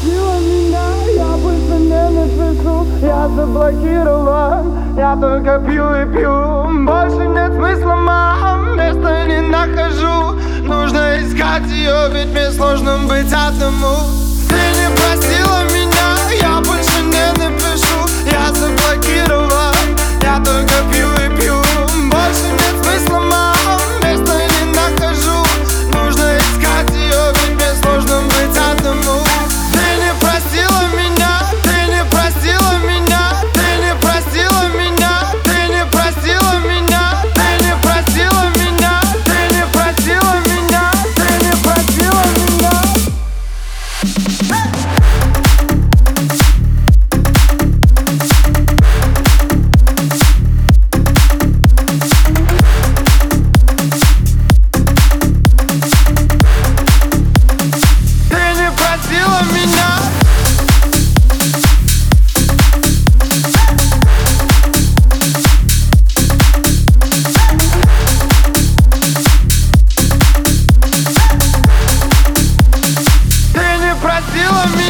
отпустила меня Я больше не напишу. Я заблокирован Я только пью и пью. Больше нет смысла, мам Места не нахожу. Нужно искать ее Ведь мне сложно быть одному.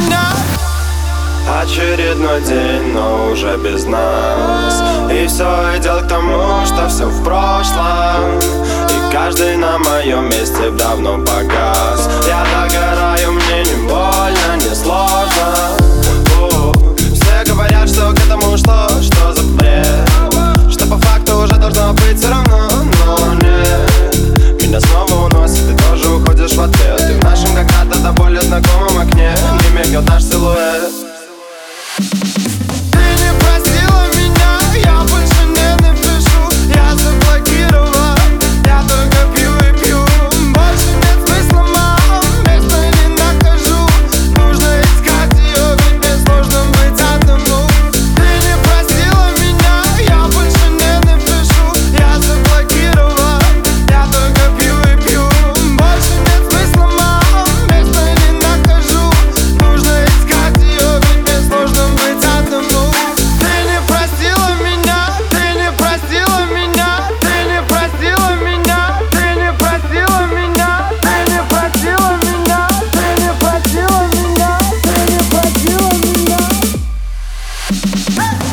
меня Очередной день, но уже без нас. И все идет к тому, что все в прошлом. И каждый на моем месте давно погас. Encantar silhouette. Hey!